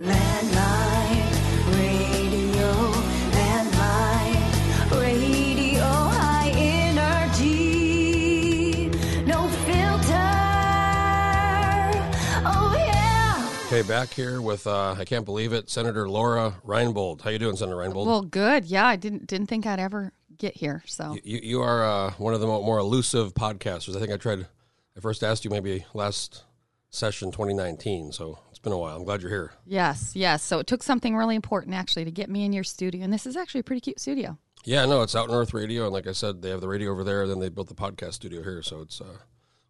Landmine radio, landmine radio, high energy, no filter. Oh yeah. Okay, back here with uh, I can't believe it, Senator Lora Reinbold. How you doing, Senator Reinbold? Well, good. Yeah, I didn't didn't think I'd ever get here. So you, you are uh, one of the mo- more elusive podcasters. I think I tried. I first asked you maybe last session 2019, so it's been a while. I'm glad you're here. yes, yes. So it took something really important actually to get me in your studio, and this is actually a pretty cute studio. Yeah, no, it's out North Radio, and like I said, they have the radio over there. Then they built the podcast studio here, so it's uh,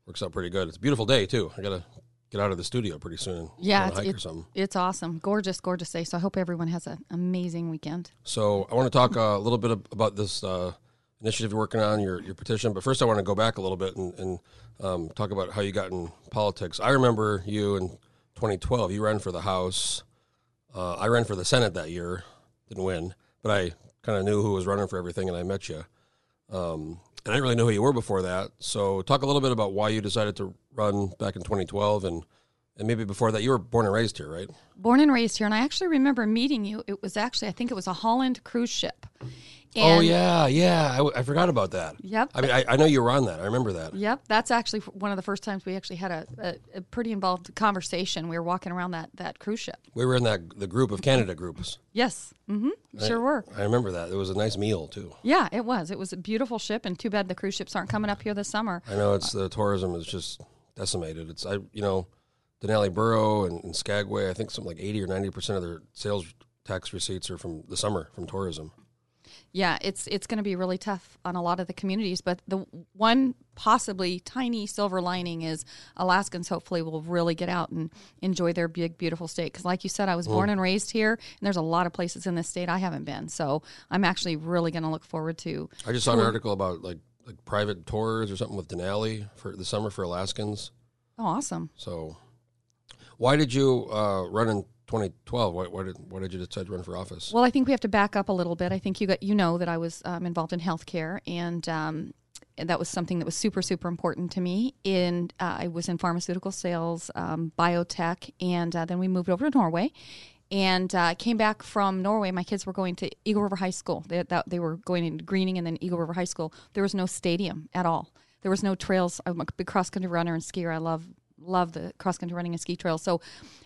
works out pretty good. It's a beautiful day too. I gotta get out of the studio pretty soon. Yeah, it's, it's, it's awesome, gorgeous, gorgeous day. So I hope everyone has an amazing weekend. So I want to talk uh, a little bit about this uh, initiative you're working on, your your petition. But first, I want to go back a little bit and, and um, talk about how you got in politics. I remember you in 2012. You ran for the House. Uh, I ran for the Senate that year. Didn't win, but I kind of knew who was running for everything, and I met you. Um, and I didn't really know who you were before that. So talk a little bit about why you decided to run back in 2012, and and maybe before that, you were born and raised here, right? Born and raised here, and I actually remember meeting you. It was actually I think it was a Holland cruise ship. Oh yeah, yeah. I, w- I forgot about that. Yep. I mean, I, I know you were on that. I remember that. Yep, that's actually one of the first times we actually had a, a, a pretty involved conversation. We were walking around that, that cruise ship. We were in that the group of Canada groups. Yes, mm-hmm, sure were. I remember that. It was a nice meal too. Yeah, it was. It was a beautiful ship, and too bad the cruise ships aren't coming up here this summer. I know it's the tourism is just decimated. It's I you know, Denali Borough and, and Skagway. I think something like eighty or ninety percent of their sales tax receipts are from the summer from tourism. Yeah, it's it's going to be really tough on a lot of the communities. But the one possibly tiny silver lining is Alaskans hopefully will really get out and enjoy their big beautiful state. Because like you said, I was born and raised here, and there's a lot of places in this state I haven't been. So I'm actually really going to look forward to. I just saw an article about like like private tours or something with Denali for the summer for Alaskans. Oh, awesome. So, why did you uh, run in 2012? Why, why did why did you decide to run for office? Well, I think we have to back up a little bit. I think you got you know that I was um, involved in healthcare, and um, that was something that was super super important to me. And uh, I was in pharmaceutical sales, um, biotech, and uh, then we moved over to Norway. And uh, came back from Norway. My kids were going to Eagle River High School. They, that, they were going into Gruening and then Eagle River High School. There was no stadium at all. There was no trails. I'm a big cross country runner and skier. I love love the cross country running and ski trails. So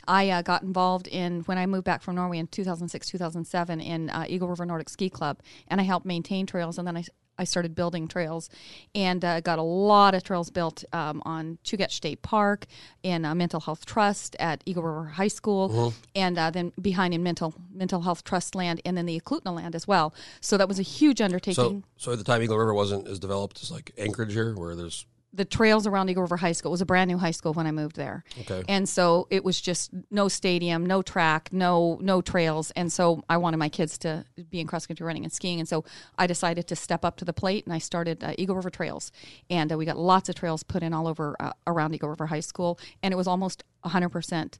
I uh, got involved in when I moved back from Norway in 2006, 2007 in uh, Eagle River Nordic Ski Club, and I helped maintain trails. And then I I started building trails, and uh, got a lot of trails built um, on Chugach State Park, in uh, Mental Health Trust at Eagle River High School, and uh, then behind in Mental Mental Health Trust land, and then the Eklutna land as well. So that was a huge undertaking. So, so at the time, Eagle River wasn't as developed as like Anchorage here, where there's the trails around Eagle River High School it was a brand new high school when I moved there. Okay. And so it was just no stadium, no track, no no trails. And so I wanted my kids to be in cross country running and skiing. And so I decided to step up to the plate and I started uh, Eagle River Trails. And uh, we got lots of trails put in all over uh, around Eagle River High School. And it was almost 100%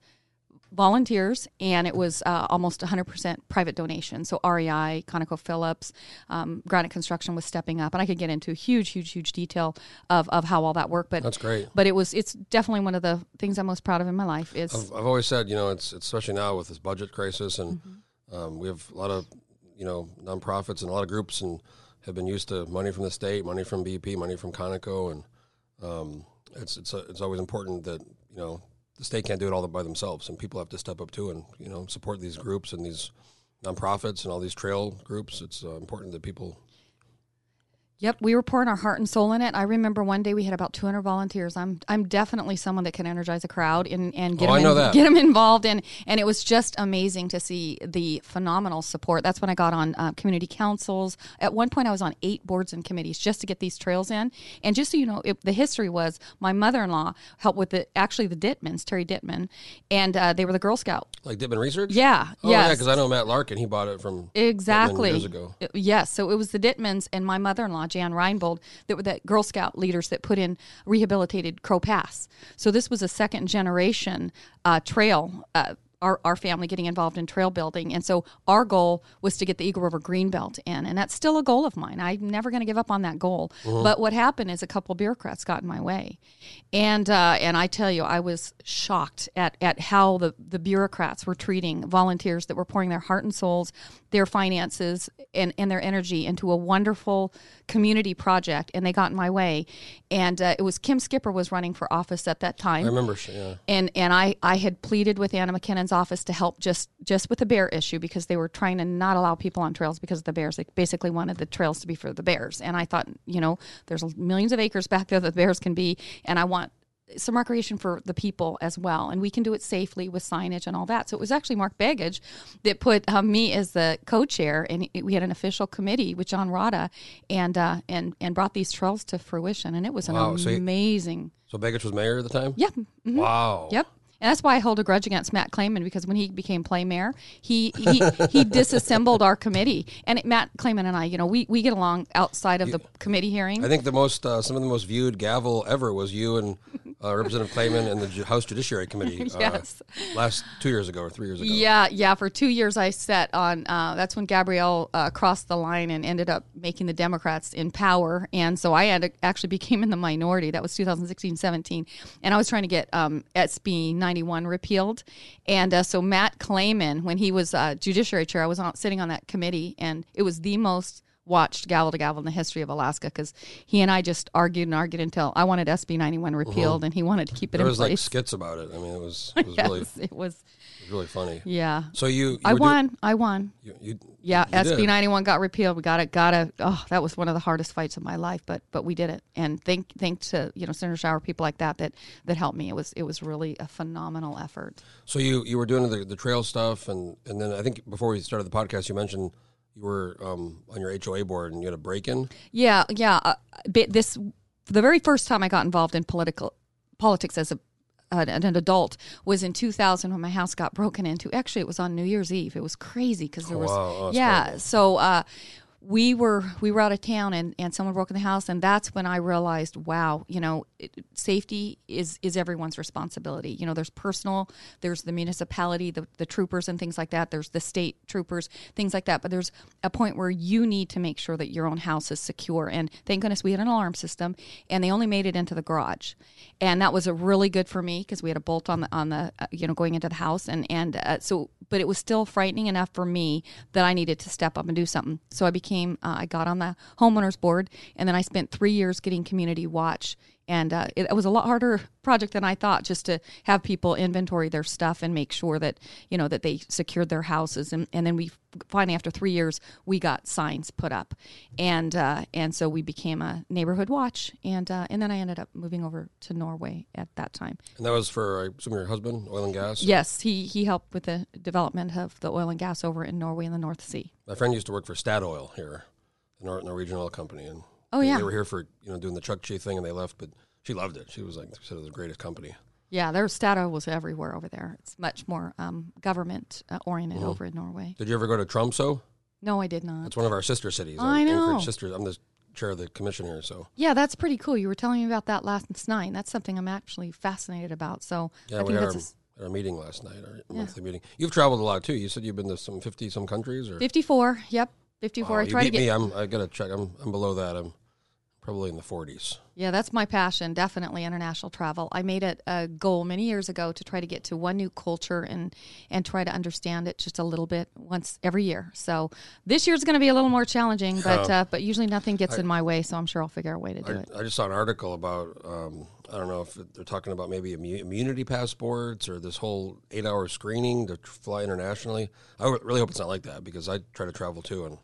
volunteers and it was uh, almost 100% private donation so rei conocophillips um, granite construction was stepping up and i could get into huge huge huge detail of, of how all that worked but That's great. but it was it's definitely one of the things i'm most proud of in my life is I've, I've always said, you know, it's, especially now with this budget crisis, and Mm-hmm. um, we have a lot of, you know, nonprofits and a lot of groups, and have been used to money from the state, money from BP, money from Conoco, and um, it's it's it's always important that you know the state can't do it all by themselves, and people have to step up too, and you know, support these groups and these nonprofits and all these trail groups. It's uh, important that people. Yep, we were pouring our heart and soul in it. I remember one day we had about 200 volunteers. I'm I'm definitely someone that can energize a crowd and, and get Oh, them that. get them involved and and it was just amazing to see the phenomenal support. That's when I got on uh, community councils. At one point, I was on eight boards and committees just to get these trails in. And just so you know, it, the history was my mother-in-law helped with the actually the Dittmans, Terry Dittman, and uh, they were the Girl Scout. Like Dittman Research? Yeah, Oh, yeah, because I know Matt Larkin. He bought it from Exactly. years ago. Yes. So it was the Dittmans and my mother in law, Jan Reinbold, that were the Girl Scout leaders that put in rehabilitated Crow Pass. So this was a second generation uh, trail. Uh, our, our family getting involved in trail building. And so our goal was to get the Eagle River Greenbelt in. And that's still a goal of mine. I'm never going to give up on that goal. But what happened is a couple bureaucrats got in my way. And uh, and I tell you, I was shocked at, at how the, the bureaucrats were treating volunteers that were pouring their heart and souls, their finances, and, and their energy into a wonderful community project. And they got in my way. And uh, it was Kim Skipper was running for office at that time I remember. Yeah. and and I I had pleaded with Anna MacKinnon's office to help just just with the bear issue because they were trying to not allow people on trails because of the bears. They basically wanted the trails to be for the bears, and I thought, you know, there's millions of acres back there that the bears can be, and I want some recreation for the people as well, and we can do it safely with signage and all that. So it was actually Mark Begich that put um, me as the co-chair, and it- we had an official committee with John Rada, and uh, and and brought these trails to fruition, and it was an Wow, so amazing. So Begich was mayor at the time. Yep. mhm. Wow. Yep. And that's why I hold a grudge against Matt Claman because when he became play mayor, he he, he disassembled our committee. And it, Matt Claman and I, you know, we, we get along outside of the committee hearing. I think the most uh, some of the most viewed gavel ever was you and uh, Representative Claman and the House Judiciary Committee. uh, Yes. last two years ago or three years ago. Yeah, yeah. For two years, I sat on. Uh, that's when Gabrielle uh, crossed the line and ended up making the Democrats in power, and so I had actually became in the minority. That was 2016, 17, and I was trying to get um, SB 91 repealed, and uh, so Matt Claman, when he was uh, Judiciary Chair, I was on, sitting on that committee, and it was the most watched gavel to gavel in the history of Alaska because he and I just argued and argued until I wanted SB 91 uh-huh. repealed, and he wanted to keep it There in was like skits about it. I mean, it was it was really it Yes, it was. was really funny. Yeah. So you, you I were do- won. I won. you, you, Yeah, you SB did. ninety one got repealed. We got it. Got it. Oh, that was one of the hardest fights of my life, but but we did it. And thank thank to you know Senator Shower, people like that that that helped me. It was it was really a phenomenal effort. So you you were doing the, the trail stuff, and and then I think before we started the podcast, you mentioned you were um, on your HOA board and you had a break in. Yeah, yeah. Uh, this the very first time I got involved in political politics as a an, an adult was in 2000 when my house got broken into. Actually, it was on New Year's Eve. It was crazy because there was wow. Oh, yeah. horrible. So uh, we were we were out of town and, and someone broke in the house and that's when I realized wow you know it, safety is is everyone's responsibility. You know there's personal there's the municipality the, the troopers and things like that. There's the state troopers things like that. But there's a point where you need to make sure that your own house is secure. And thank goodness we had an alarm system and they only made it into the garage. And that was a really good for me because we had a bolt on the on the uh, you know going into the house. And and uh, so but it was still frightening enough for me that I needed to step up and do something. So I became, uh, I got on the homeowners board, and then I spent three years getting community watch. And uh, it, it was a lot harder project than I thought, just to have people inventory their stuff and make sure that you know that they secured their houses. And, and then we finally, after three years, we got signs put up, and uh, and so we became a neighborhood watch. And uh, and then I ended up moving over to Norway at that time. And that was for, I assume, your husband, oil and gas? Yes, he he helped with the development of the oil and gas over in Norway in the North Sea. My friend used to work for Statoil here, the Nor- Norwegian oil company. And Oh, they, yeah. They were here for, you know, doing the Chukchi thing and they left, but she loved it. She was like, said it was the greatest company. Yeah, their Statoil was everywhere over there. It's much more um, government uh, oriented Mm-hmm. over in Norway. Did you ever go to Tromso? No, I did not. It's one of our sister cities. I know. Anchorage sisters. I'm the chair of the commission here, so Yeah, that's pretty cool. You were telling me about that last night. That's something I'm actually fascinated about. So yeah, I we think had our, s- our meeting last night, our monthly meeting. You've traveled a lot too. You said you've been to some 50 some countries, or 54. Yep, 54. Wow, I try to get. me. I'm I gotta check. I'm I'm below that. I'm probably in the 40s. Yeah, that's my passion. Definitely international travel. I made it a goal many years ago to try to get to one new culture and and try to understand it just a little bit once every year. So this year's going to be a little more challenging, but uh, but usually nothing gets in my way. So I'm sure I'll figure out a way to do it. I, I just saw an article about um, I don't know if they're talking about maybe immunity passports or this whole eight hour screening to fly internationally. I really hope it's not like that because I try to travel too, and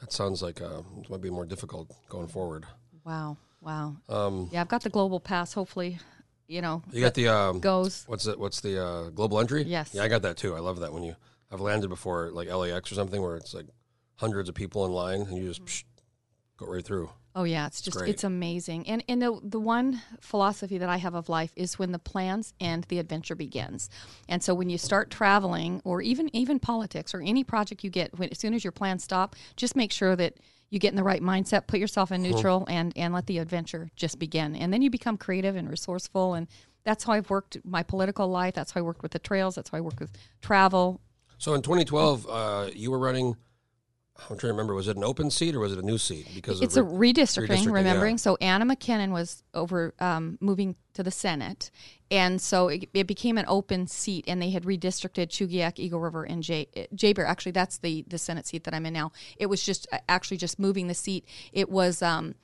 that sounds like uh, it might be more difficult going forward. Wow, wow. Um, Yeah, I've got the global pass. Hopefully, you know, you got the um, goes. what's it? What's the uh, global entry? Yes. Yeah, I got that too. I love that when you I've landed before like LAX or something where it's like hundreds of people in line and you just psh, go right through. Oh yeah, it's just great. it's amazing. And and the the one philosophy that I have of life is when the plans end, the adventure begins. And so when you start traveling, or even even politics, or any project you get, when as soon as your plans stop, just make sure that you get in the right mindset, put yourself in neutral, and and let the adventure just begin. And then you become creative and resourceful, and that's how I've worked my political life. That's how I worked with the trails. That's how I worked with travel. So in 2012, uh, you were running. I'm trying to remember. Was it an open seat or was it a new seat? Because It's of a redistricting, redistricting, remembering. yeah. So Anna MacKinnon was over um, moving to the Senate, and so it, it became an open seat, and they had redistricted Chugiak, Eagle River, and Jay Jaybear. Actually, that's the the Senate seat that I'm in now. It was just uh, actually just moving the seat. It was. Um,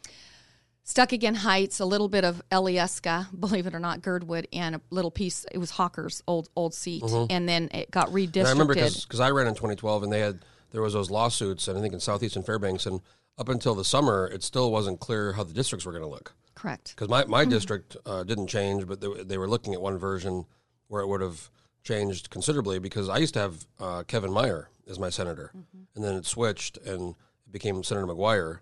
Stuckagain Heights, a little bit of Alyeska, believe it or not, Girdwood, and a little piece. It was Hawker's old old seat, and then it got redistricted. And I remember because I ran in 2012 and they had there was those lawsuits and I think in southeastern Fairbanks and up until the summer it still wasn't clear how the districts were going to look. Correct. because my, my district uh, didn't change but they, they were looking at one version where it would have changed considerably because I used to have uh, Kevin Meyer as my senator. And then it switched and it became Senator McGuire.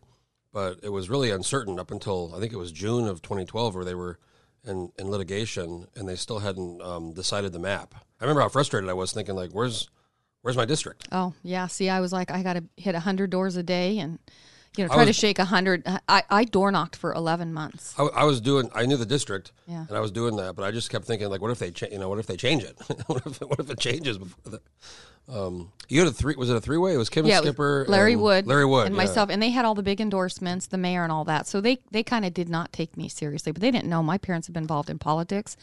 But it was really uncertain up until I think it was June of 2012 where they were in, in litigation and they still hadn't um, decided the map. I remember how frustrated I was thinking like where's where's my district? Oh yeah. See, I was like, I got to hit hundred doors a day, and you know, try to shake a hundred. I I door knocked for eleven months. I, I was doing. I knew the district, Yeah. and I was doing that, but I just kept thinking, like, what if they, cha- you know, what if they change it? what if, what if it changes before the? Um, you had a three. Was it a three way? It was Kim Yeah, it was Skipper, Larry and Wood, Larry Wood, and yeah. myself, and they had all the big endorsements, the mayor, and all that. So they they kind of did not take me seriously, but they didn't know my parents have been involved in politics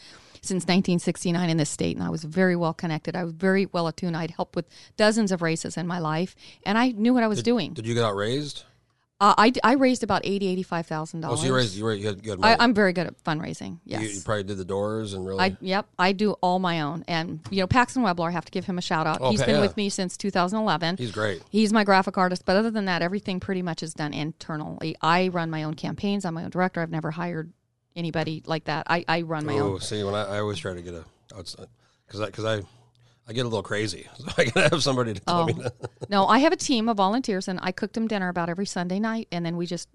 since 1969 in this state, and I was very well connected. I was very well attuned. I'd helped with dozens of races in my life, and I knew what I was doing. Did you get outraised? Uh, I I raised about eighty eighty five thousand dollars. Oh, so you raised. You, were, you had good money. I, I'm very good at fundraising. Yes. you, you probably did the doors and really. I yep, I do all my own, and you know Paxton Webler, I have to give him a shout out. Oh, He's Pa- been yeah. with me since 2011. he's great. He's my graphic artist, but other than that, everything pretty much is done internally. I run my own campaigns. I'm my own director. I've never hired anybody like that. I, I run my Oh, own. see, when I, I always try to get a outside because I because I I get a little crazy, so I gotta have somebody to tell Oh. me. That. no, I have a team of volunteers, and I cooked them dinner about every Sunday night, and then we just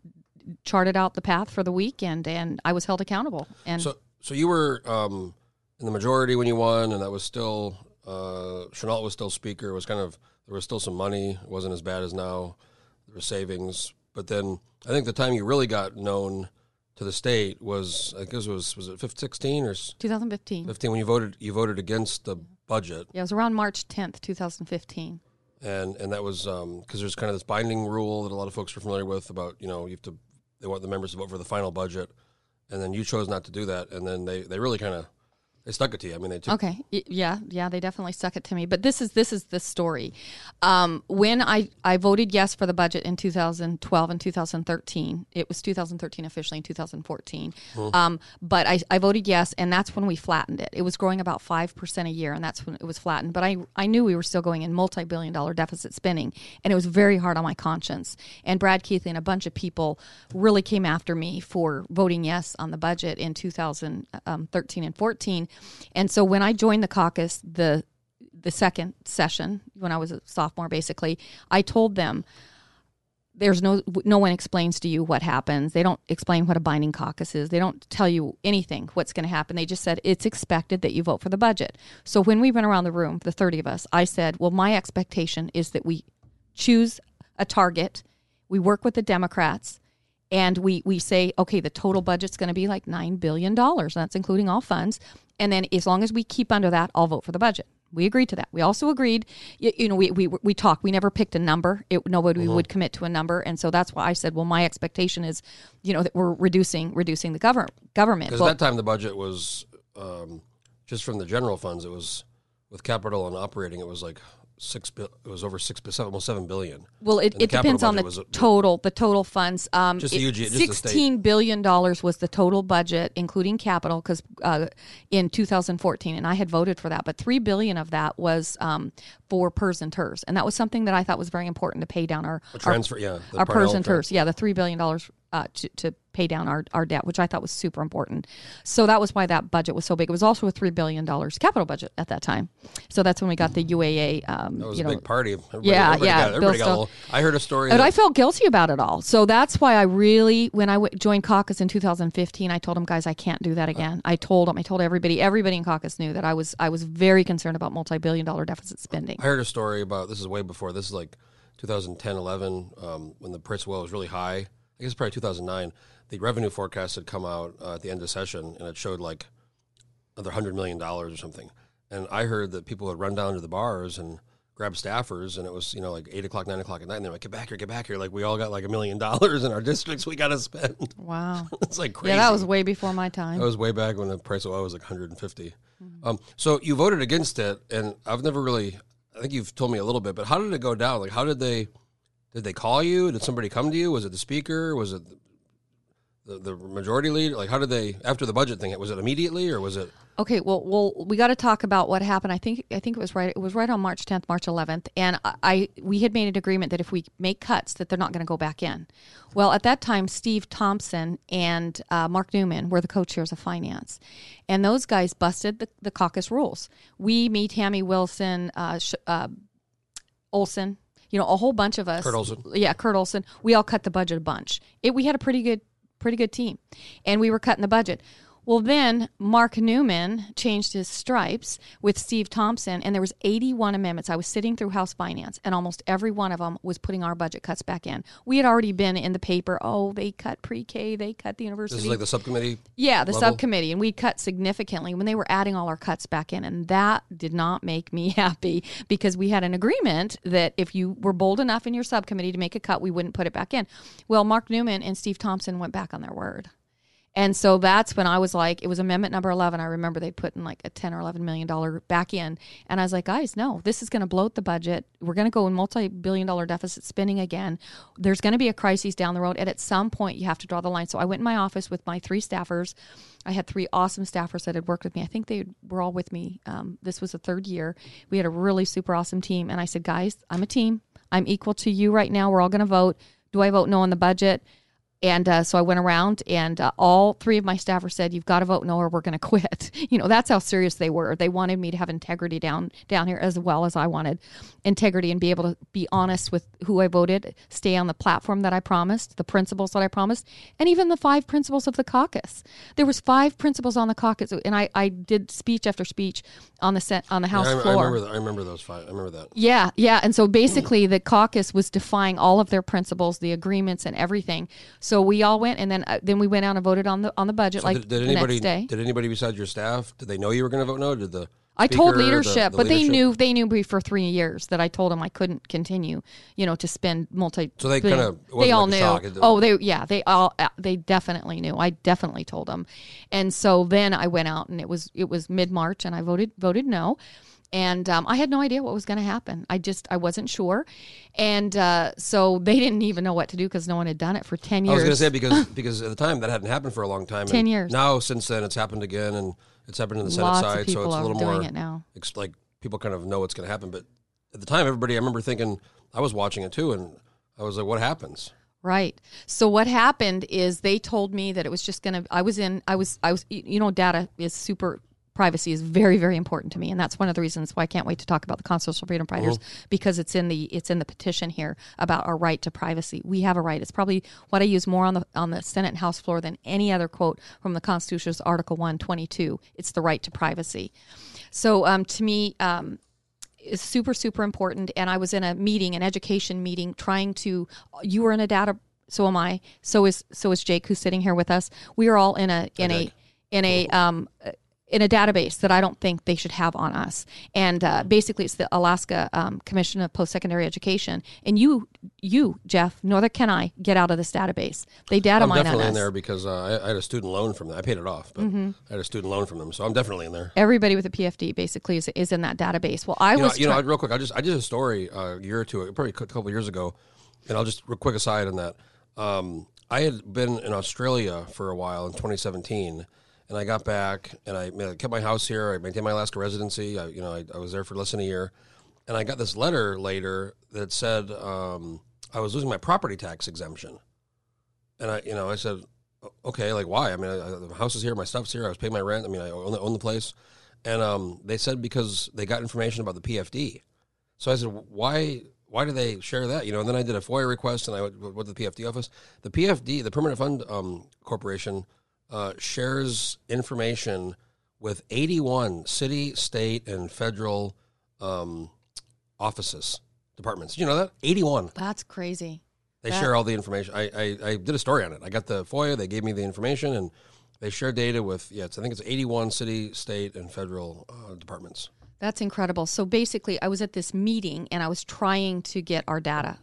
charted out the path for the weekend, and I was held accountable. And So so you were um, in the majority when you won, and that was still uh, Chenault was still speaker. It was kind of there was still some money. It wasn't as bad as now. There was savings, but then I think the time you really got known to the state was I guess it was was it 16 or 2015. 15 when you voted you voted against the budget Yeah, it was around March 10th, 2015. and and that was um, because there's kind of this binding rule that a lot of folks are familiar with about you know you have to they want the members to vote for the final budget and then you chose not to do that and then they they really kind of they stuck it to you i mean they took Okay. Yeah, yeah, they definitely stuck it to me. But this is this is the story. Um, when I I voted yes for the budget in 2012 and 2013, it was 2013 officially in 2014. Um, but I, I voted yes, and that's when we flattened it. It was growing about five percent a year, and that's when it was flattened. But I I knew we were still going in multi-billion dollar deficit spending, and it was very hard on my conscience. And Brad Keithley and a bunch of people really came after me for voting yes on the budget in 2013 and 14. And so when I joined the caucus, the the second session when I was a sophomore, basically, I told them there's no no one explains to you what happens. They don't explain what a binding caucus is. They don't tell you anything what's going to happen. They just said it's expected that you vote for the budget. So when we went around the room, the 30 of us, I said, "Well, my expectation is that we choose a target, we work with the Democrats, and we we say, okay, the total budget's going to be like nine billion dollars. That's including all funds. And then as long as we keep under that, I'll vote for the budget. We agreed to that. We also agreed, you, you know, we we we talked. We never picked a number. It, nobody would commit to a number, and so that's why I said, well, my expectation is, you know, that we're reducing reducing the government government. because Well, that time the budget was um, just from the general funds it was with capital and operating it was like six it was over six almost seven billion Well, it, it depends on the was- total the total funds. Um, Just the it- UG just the state. sixteen billion dollars was the total budget, including capital, because uh, in 2014, and I had voted for that. But three billion of that was um, for PERS and TERS, and that was something that I thought was very important to pay down our a transfer yeah the our PERS and TERS. Yeah, the three billion dollars uh, to, to pay down our, our debt, which I thought was super important. So that was why that budget was so big. It was also a three billion dollars capital budget at that time. So that's when we got the UAA. Um, that was you a know, big party everybody, Yeah, everybody yeah, got, everybody Bill got a little, I heard a story But that, I felt guilty about it all. So that's why I really, when I w- joined caucus in 2015, I told them, guys, I can't do that again. I told them, I told everybody, everybody in caucus knew that I was, I was very concerned about multi-billion dollar deficit spending. I heard a story about this is way before this is like 2010 11 um, when the price oil was really high I guess probably 2009 the revenue forecast had come out uh, at the end of session and it showed like another hundred million dollars or something. And I heard that people would run down to the bars and grab staffers, and it was you know like eight o'clock, nine o'clock at night, and they're like, "Get back here, get back here!" Like we all got like a million dollars in our districts we got to spend. Wow. it's like crazy. Yeah, that was way before my time. That was way back when the price of oil was like 150. Um, so you voted against it, and I've never really. I think you've told me a little bit, but how did it go down? Like, how did they? Did they call you? Did somebody come to you? Was it the speaker? Was it the, the majority leader? Like, how did they after the budget thing? Was it immediately, or was it? Okay, well, well, we got to talk about what happened. I think I think it was right. It was right on March 10th, March 11th, and I, I we had made an agreement that if we make cuts, that they're not going to go back in. Well, at that time, Steve Thompson and uh, Mark Neuman were the co-chairs of finance, and those guys busted the, the caucus rules. We, me, Tammy Wilson, uh, uh, Olson, you know, a whole bunch of us. Kurt Olson. Yeah, Kurt Olson. We all cut the budget a bunch. It, we had a pretty good, pretty good team, and we were cutting the budget. Well, then Mark Neuman changed his stripes with Steve Thompson, and there was 81 amendments. I was sitting through House Finance, and almost every one of them was putting our budget cuts back in. We had already been in the paper. Oh, they cut pre-K, they cut the university. This is like the subcommittee. Yeah, the level? subcommittee, and we cut significantly when they were adding all our cuts back in, and that did not make me happy because we had an agreement that if you were bold enough in your subcommittee to make a cut, we wouldn't put it back in. Well, Mark Neuman and Steve Thompson went back on their word. And so that's when I was like, it was amendment number 11. I remember they put in like a 10 or 11 million dollar back in. And I was like, guys, no, this is going to bloat the budget. We're going to go in multi billion dollar deficit spending again. There's going to be a crisis down the road. And at some point, you have to draw the line. So I went in my office with my three staffers. I had three awesome staffers that had worked with me. I think they were all with me. Um, this was the third year. We had a really super awesome team. And I said, guys, I'm a team. I'm equal to you right now. We're all going to vote. Do I vote no on the budget? And uh, so I went around, and uh, all three of my staffers said, "You've got to vote no, or we're going to quit." You know, that's how serious they were. They wanted me to have integrity down down here as well as I wanted integrity and be able to be honest with who I voted, stay on the platform that I promised, the principles that I promised, and even the five principles of the caucus. There was five principles on the caucus, and I, I did speech after speech on the set on the House I, I floor. remember. That, I remember those five. I remember that. Yeah, yeah. And so basically, the caucus was defying all of their principles, the agreements, and everything. So we all went, and then uh, then we went out and voted on the on the budget like did, did the anybody? next day. Did anybody besides your staff? Did they know you were going to vote no? Did the I told speaker, the- leadership, the but they knew they knew me for three years that I told them I couldn't continue, you know, to spend multi. So they billion- kinda- it they all a knew. shock. It- oh, they yeah, they all uh, they definitely knew. I definitely told them, and so then I went out and it was it was mid March and I voted voted no. And um, I had no idea what was going to happen. I just I wasn't sure, and uh, so they didn't even know what to do because no one had done it for ten years. I was going to say because because at the time that hadn't happened for a long time. 10 and years. Now since then it's happened again, and it's happened in the Senate Lots side, so it's a are little doing more it now. ex- like people kind of know what's going to happen. But at the time, everybody, I remember thinking I was watching it too, and I was like, "What happens?" Right. So what happened is they told me that it was just going to I was in I was I was you know data is super privacy is very very important to me and that's one of the reasons why I can't wait to talk about the constitutional freedom fighters because it's in the it's in the petition here about our right to privacy. We have a right. It's probably what I use more on the on the Senate and House floor than any other quote from the Constitution's Article 122. It's the right to privacy. So um, to me um, is super super important and i was in a meeting an education meeting trying to you were in a data so am i so is so is jake who's sitting here with us we are all in a in a in a um in a database that I don't think they should have on us, and uh, basically it's the Alaska um, Commission of Post Secondary Education. And you, you Jeff, nor can I get out of this database. They data I'm mine definitely in there because uh, I, I had a student loan from them. I paid it off, but Mm-hmm. I had a student loan from them, so I'm definitely in there. Everybody with a PFD basically is, is in that database. Well, I You know, was you know, real quick, I just I did a story uh, a year or two, probably a couple of years ago, and I'll just real quick aside on that. Um, I had been in Australia for a while in 2017, and I got back and I, kept my house here. I maintained my Alaska residency. I, you know, I, I was there for less than a year, and I got this letter later that said um, I was losing my property tax exemption, and I, you know, I said, okay, like why? I mean, I, the house is here, my stuff's here. I was paying my rent. I mean, I own the, own the place, and um, they said because they got information about the PFD. So I said, why? Why do they share that? You know, and then I did a FOIA request, and I went, went to the PFD office. The PFD, the Permanent Fund um, Corporation, uh, shares information with 81 city, state, and federal um, offices, departments. Did you know that? 81. that's crazy. They That- share all the information. I, I, I did a story on it. I got the FOIA. They gave me the information, and They share data with yeah, it's, I think it's 81 city, state, and federal uh, departments. That's incredible. So basically, I was at this meeting and I was trying to get our data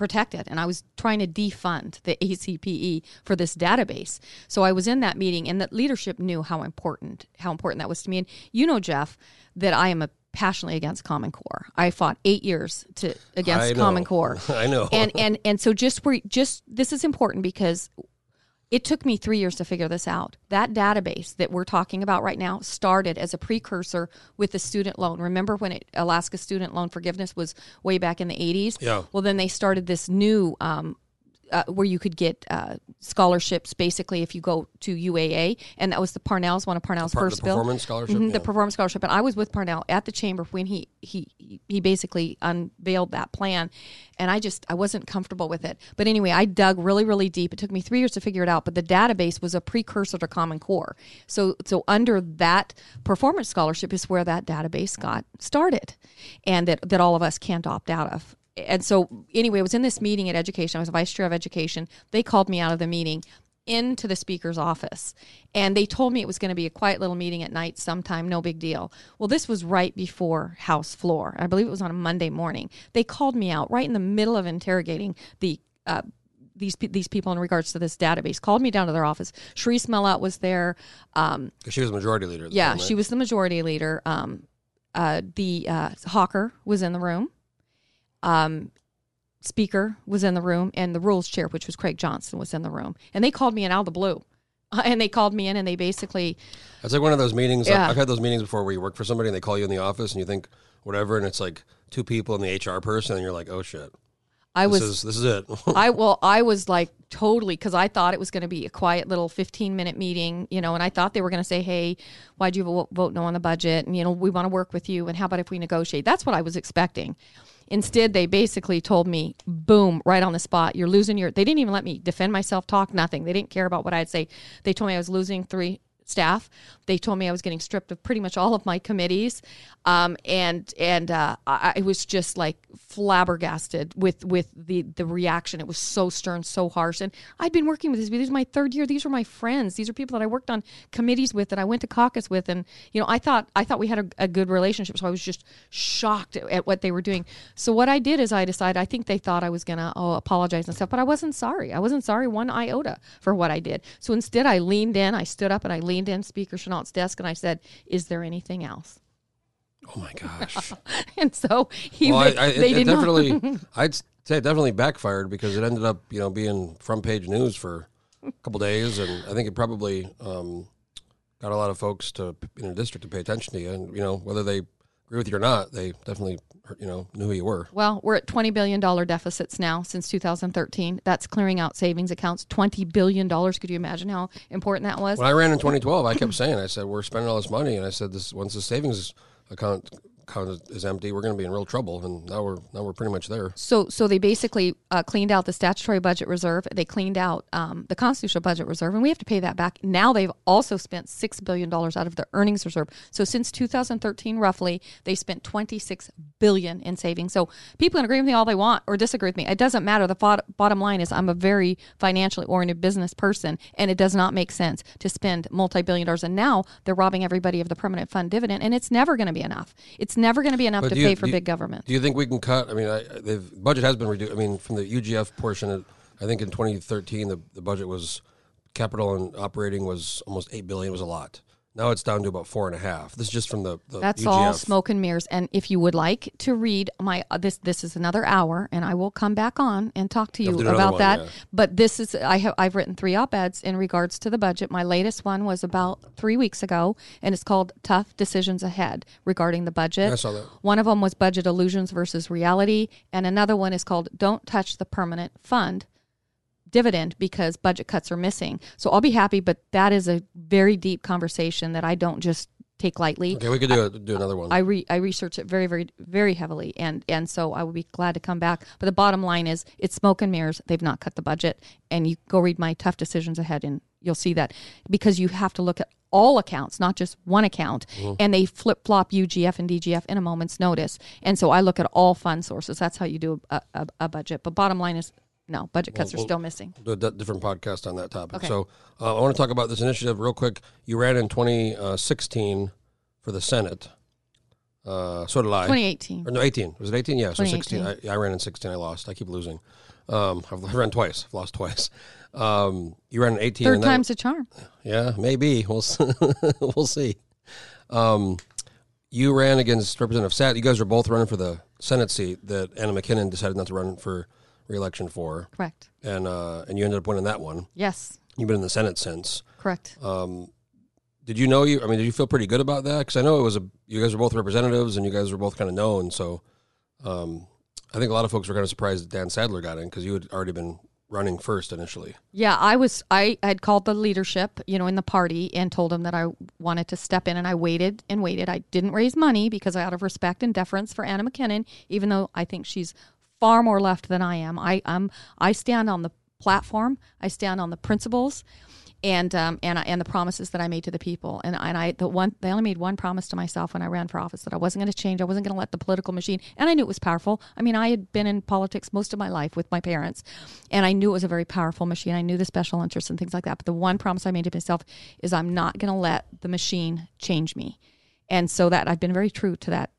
protected and I was trying to defund the ACPE for this database. So I was in that meeting and the leadership knew how important how important that was to me. And you know, Jeff, that I am a passionately against Common Core. I fought eight years to against. Common Core. I know. and and and so just where just this is important because it took me three years to figure this out. That database that we're talking about right now started as a precursor with the student loan. Remember when it, Alaska student loan forgiveness was way back in the 80s? Yeah. Well, then they started this new um, uh, where you could get uh, scholarships basically if you go to UAA, and that was the Parnell's one of Parnell's Par- the first bill. performance scholarship, Mhm, yeah. The performance scholarship, and I was with Parnell at the chamber when he he he basically unveiled that plan, and I just I wasn't comfortable with it. But anyway, I dug really really deep. It took me three years to figure it out, but the database was a precursor to Common Core. So so under that performance scholarship is where that database got started, and that that all of us can't opt out of and so anyway, I was in this meeting at education. I was vice chair of education. They called me out of the meeting into the speaker's office and they told me it was going to be a quiet little meeting at night sometime no big deal well this was right before house floor i believe it was on a monday morning they called me out right in the middle of interrogating the uh, these these people in regards to this database called me down to their office Charisse Millett was there um, she was majority leader. Yeah, she was the majority leader. Um, uh, the uh, Hawker was in the room. Um, speaker was in the room, and the rules chair, which was Craig Johnson, was in the room. And they called me in out of the blue. And they called me in, and they basically, It's like one of those meetings. Yeah. I've had those meetings before where you work for somebody and they call you in the office and you think whatever, and it's like two people and the HR person, and you're like, oh shit, I this was is this is it. I well, I was like totally because I thought it was going to be a quiet little fifteen minute meeting, you know, and I thought they were going to say, "Hey, why'd you vote, vote no on the budget?" And you know, we want to work with you, and how about if we negotiate? That's what I was expecting. Instead, they basically told me, "Boom, right on the spot, you're losing your." They didn't even let me defend myself, talk nothing. They didn't care about what I'd say. They told me I was losing three staff. They told me I was getting stripped of pretty much all of my committees, um, and and uh, I, was just like flabbergasted with with the the reaction. It was so stern, so harsh, and I'd been working with these. These my third year. These were my friends. These are people that I worked on committees with, that I went to caucus with, and you know I thought I thought we had a, a good relationship. So I was just shocked at, at what they were doing. So what I did is I decided I think they thought I was gonna oh apologize and stuff, but I wasn't sorry. I wasn't sorry one iota for what I did. So instead, I leaned in. I stood up and I leaned in Speaker Chenault's desk and I said, "Is there anything else?" oh my gosh. And so he, well, I, they, I, they it, did it definitely, I'd say it definitely backfired because it ended up, you know, being front page news for a couple days, and I think it probably um, got a lot of folks to in the district to pay attention to you, and you know, whether they agree with you or not, they definitely, you know, knew who you were. Well, we're at $20 billion deficits now since 2013. That's clearing out savings accounts. $20 billion. Could you imagine how important that was? When I ran in 2012, I kept saying, I said, we're spending all this money, and I said, this once the savings account account is empty, we're going to be in real trouble, and now we're now we're pretty much there. So, so they basically uh, cleaned out the statutory budget reserve. They cleaned out um, the constitutional budget reserve, and we have to pay that back. Now they've also spent six billion dollars out of their earnings reserve. So, since 2013, roughly, they spent 26 billion in savings. So, people can agree with me all they want or disagree with me. It doesn't matter. The bot- bottom line is, I'm a very financially oriented business person, and it does not make sense to spend multi-billion dollars. And now they're robbing everybody of the permanent fund dividend, and it's never going to be enough. It's never going to be enough to do you- pay for you- big government. Do you think we can cut? I mean, I, the budget has been reduced. I mean, from the UGF portion, I think in 2013 the, the budget was capital and operating was almost eight billion. It Was a lot. Now it's down to about four and a half. This is just from the, the That's UGF. all smoke and mirrors. And if you would like to read my uh, this this is another hour, and I will come back on and talk to you another about one, that. yeah. But this is I have I've written three op eds in regards to the budget. My latest one was about three weeks ago, and it's called "Tough Decisions Ahead" regarding the budget. I saw that. One of them was budget illusions versus reality, and another one is called "Don't Touch the Permanent Fund." Dividend because budget cuts are missing. So I'll be happy, but that is a very deep conversation that I don't just take lightly. Okay, we could do a, do another one. I re, I research it very very very heavily and and so I would be glad to come back. But the bottom line is it's smoke and mirrors. They've not cut the budget and you go read my tough decisions ahead and you'll see that because you have to look at all accounts, not just one account, mm-hmm. and they flip flop UGF and DGF in a moment's notice. And so I look at all fund sources. That's how you do a, a, a budget. But bottom line is no, budget cuts are still missing. do a different podcast on that topic. Okay. So uh, I want to talk about this initiative real quick. You ran in 2016 for the Senate. Uh, so did I. 2018. Or no, 18. Was it 18? Yeah, so 16. I, I ran in 16. I lost. I keep losing. Um, I've run twice. I've lost twice. Um, you ran in 18. Third and that- time's a charm. Yeah, maybe. We'll we'll see. Um, you ran against Representative Sat. You guys were both running for the Senate seat that Anna MacKinnon decided not to run for reelection for, Correct. and uh, and you ended up winning that one. Yes. You've been in the Senate since. Correct. Um, did you know you? I mean, did you feel pretty good about that? Because I know it was a. You guys were both representatives, and you guys were both kind of known. So, um, I think a lot of folks were kind of surprised that Dan Saddler got in because you had already been running first initially. Yeah, I was. I had called the leadership, you know, in the party, and told them that I wanted to step in, and I waited and waited. I didn't raise money because out of respect and deference for Anna MacKinnon, even though I think she's far more left than I am. I am. I stand on the platform. I stand on the principles. And um, and and the promises that I made to the people, and and I the one I only made one promise to myself when I ran for office that I wasn't going to change. I wasn't going to let the political machine, and I knew it was powerful. I mean, I had been in politics most of my life with my parents, and I knew it was a very powerful machine. I knew the special interests and things like that. But the one promise I made to myself is I'm not going to let the machine change me, and so that I've been very true to that.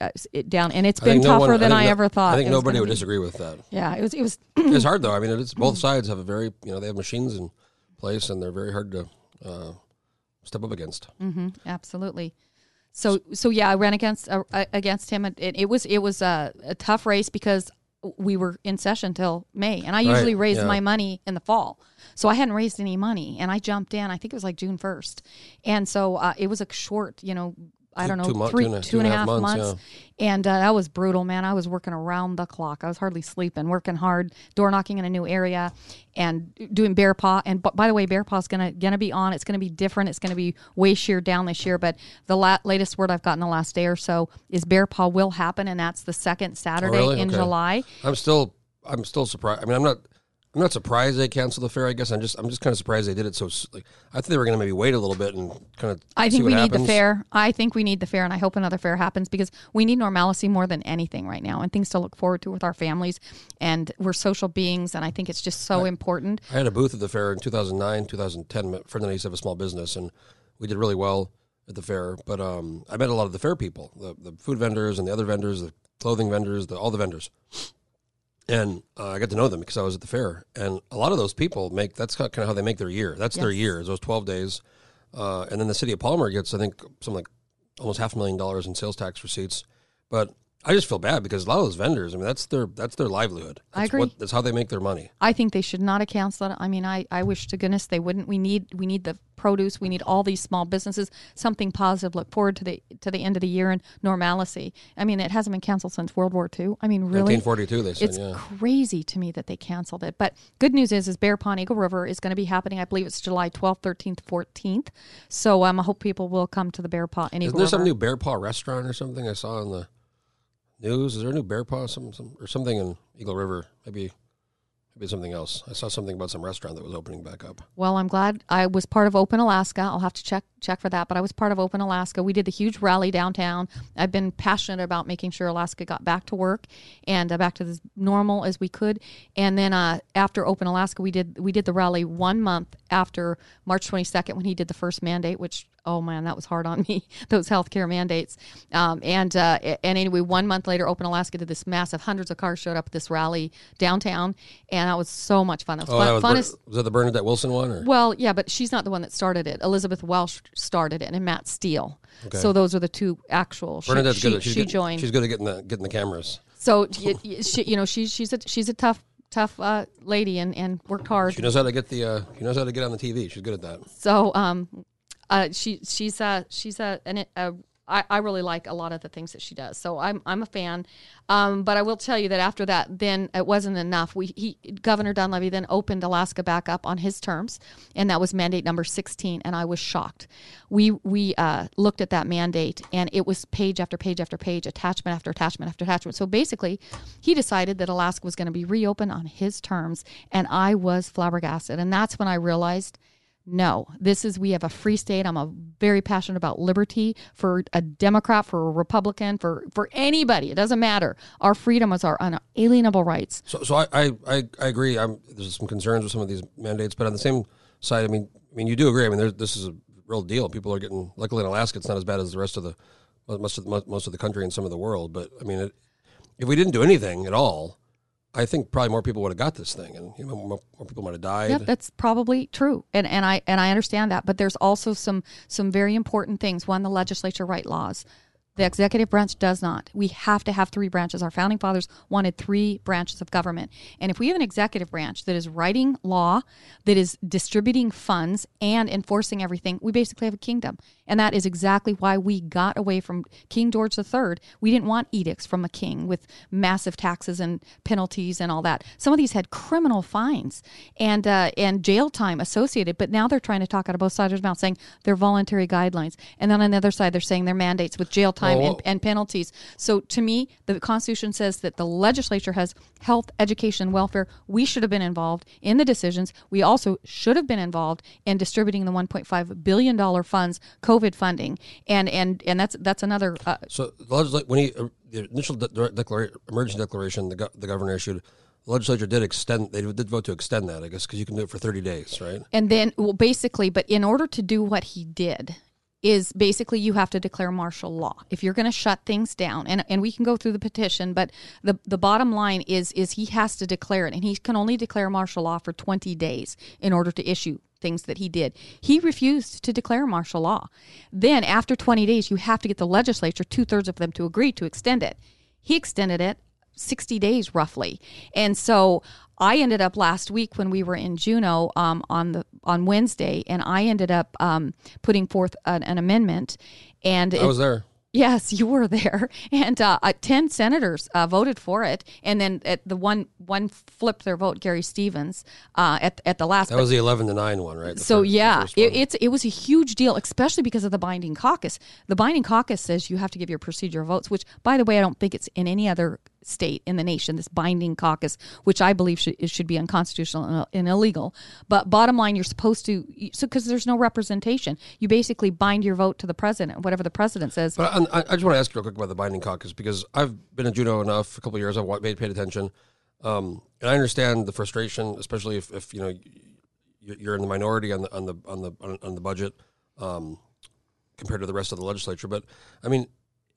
Uh, it down, and it's been think no tougher one- than I no- ever thought. I think nobody would be. disagree with that. Yeah, it was. It was. it's hard though. I mean, it's both sides have a very you know they have machines in place and they're very hard to uh, step up against. hmm absolutely. So so yeah, I ran against uh, against him. It, it was it was a, a tough race because we were in session till May, and I usually Right, raise yeah. my money in the fall. So I hadn't raised any money, and I jumped in. I think it was like June first, and so uh, it was a short, you know. I don't know, two three, two and a- two and a half months, months, and uh, that was brutal, man. I was working around the clock. I was hardly sleeping, working hard, door knocking in a new area, and doing bear paw. And b- by the way, bear paw's gonna gonna be on. It's gonna be different. It's gonna be way sheared down this year. But the la- latest word I've gotten the last day or so is bear paw will happen, and that's the second Saturday Oh, really? in Okay. July. I'm still I'm still surprised. I mean, I'm not I'm not surprised they canceled the fair. I guess I'm just I'm just kind of surprised they did it so like I thought they were going to maybe wait a little bit and kind of. I think we need the fair. I think we need the fair, and I hope another fair happens because we need normalcy more than anything right now, and things to look forward to with our families. And we're social beings, and I think it's just so important. I had a booth at the fair in 2009, 2010. A friend and I used to have a small business, and we did really well at the fair. But um, I met a lot of the fair people, the, the food vendors and the other vendors, the clothing vendors, the, all the vendors. And uh, I got to know them because I was at the fair. And a lot of those people make that's kind of how they make their year. That's their year, those 12 days. Uh, and then the city of Palmer gets, I think, something like almost half a million dollars in sales tax receipts. But I just feel bad because a lot of those vendors, I mean, that's their that's their livelihood. I That's agree. What, that's how they make their money. I think they should not have canceled it. I mean, I, I wish to goodness they wouldn't. We need we need the produce. We need all these small businesses. Something positive. Look forward to the to the end of the year and normalcy. I mean, it hasn't been canceled since World War II. I mean, really, 1942, they said, it's yeah. crazy to me that they canceled it. But good news is, is Bear Pond Eagle River is going to be happening. I believe it's July 12th, 13th, 14th. So um, I hope people will come to the Bear Paw. and Isn't there River. some new Bear Paw restaurant or something I saw in the news? Is there a new Bear Paw some, or something in Eagle River? Maybe maybe something else. I saw something about some restaurant that was opening back up. Well, I'm glad I was part of Open Alaska. I'll have to check check for that, but I was part of Open Alaska. We did the huge rally downtown. I've been passionate about making sure Alaska got back to work and uh, back to as normal as we could. And then uh, after Open Alaska, we did we did the rally one month after March 22nd when he did the first mandate, which oh man, that was hard on me. Those healthcare mandates. Um, and uh, and anyway, one month later, Open Alaska did this massive. Hundreds of cars showed up at this rally downtown, and that was so much fun. It was Oh, fun, that was, funnest. Ber- was that the Bernadette Wilson one? Or? Well, yeah, but she's not the one that started it. Elizabeth Welsh started it, and Matt Steele. Okay. So those are the two actual. She, Bernadette's she, good. At, she's she good, joined. She's good at getting the getting the cameras. so she, you know, she's she's a she's a tough tough uh, lady and and worked hard. She knows how to get the. Uh, she knows how to get on the TV. She's good at that. So um, uh, she she's a she's a and an a, I, I really like a lot of the things that she does. So I'm I'm a fan. Um, but I will tell you that after that, then it wasn't enough. We he Governor Dunleavy then opened Alaska back up on his terms, and that was mandate number 16. And I was shocked. We we uh, looked at that mandate, and it was page after page after page, attachment after attachment after attachment. So basically, he decided that Alaska was going to be reopened on his terms, and I was flabbergasted. And that's when I realized No, this is we have a free state. I'm a very passionate about liberty for a Democrat, for a Republican, for for anybody. It doesn't matter. Our freedom is our unalienable rights. So, so I, I, I, agree. I'm, there's some concerns with some of these mandates, but on the same side, I mean, I mean, you do agree. I mean, this is a real deal. People are getting. Luckily, in Alaska, it's not as bad as the rest of the most of the, most of the country and some of the world. But I mean, it, if we didn't do anything at all, I think probably more people would have got this thing, and you know, more, more people might have died. Yep, that's probably true, and and I and I understand that. But there's also some some very important things. One, the legislature write laws. The executive branch does not. We have to have three branches. Our founding fathers wanted three branches of government. And if we have an executive branch that is writing law, that is distributing funds and enforcing everything, we basically have a kingdom. And that is exactly why we got away from King George III. We didn't want edicts from a king with massive taxes and penalties and all that. Some of these had criminal fines and uh, and jail time associated, but now they're trying to talk out of both sides of their mouth, saying they're voluntary guidelines, and then on the other side they're saying they're mandates with jail time Well, and, and penalties. So to me, the Constitution says that the legislature has health, education, welfare. We should have been involved in the decisions. We also should have been involved in distributing the 1.5 billion dollar funds, COVID funding, and and and that's that's another. Uh, So when he uh, the initial de- declara- emergency declaration the, go- the governor issued, the legislature did extend. They did vote to extend that, I guess, because you can do it for thirty days, right? and then well basically but in order to do what he did is basically you have to declare martial law. If you're going to shut things down and, and we can go through the petition but the, the bottom line is is he has to declare it and he can only declare martial law for 20 days in order to issue things that he did. He refused to declare martial law. Then after 20 days you have to get the legislature two-thirds of them to agree to extend it. He extended it 60 days roughly. And so I ended up last week when we were in Juneau um, on the on Wednesday, and I ended up um, putting forth an, an amendment. And I it- was there. Yes, you were there, and uh, uh, ten senators uh, voted for it, and then at the one one flipped their vote, Gary Stevens, uh, at at the last. That was the eleven to nine one, right? The So first- yeah, it, it's it was a huge deal, especially because of the binding caucus. The binding caucus says you have to give your procedure votes, which, by the way, I don't think it's in any other state in the nation. This binding caucus, which I believe should should be unconstitutional and, and illegal. But bottom line, you're supposed to so because there's no representation, you basically bind your vote to the president, whatever the president says. But I, I I just want to ask you real quick about the binding caucus because I've been in Juneau enough a couple years. I've paid paid attention, um, and I understand the frustration, especially if, if you know you- you're in the minority on the on the on the on the budget um, compared to the rest of the legislature. But I mean,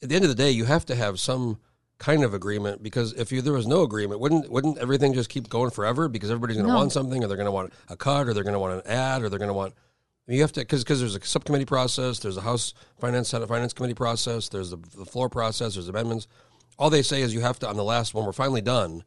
at the end of the day, you have to have some kind of agreement because if you, there was no agreement, wouldn't wouldn't everything just keep going forever? Because everybody's going to No. want something, or they're going to want a cut, or they're going to want an ad, or they're going to want. You have to because because there's a subcommittee process, there's a House Finance Senate Finance Committee process, there's the, the floor process, there's amendments. All they say is you have to on the last when we're finally done,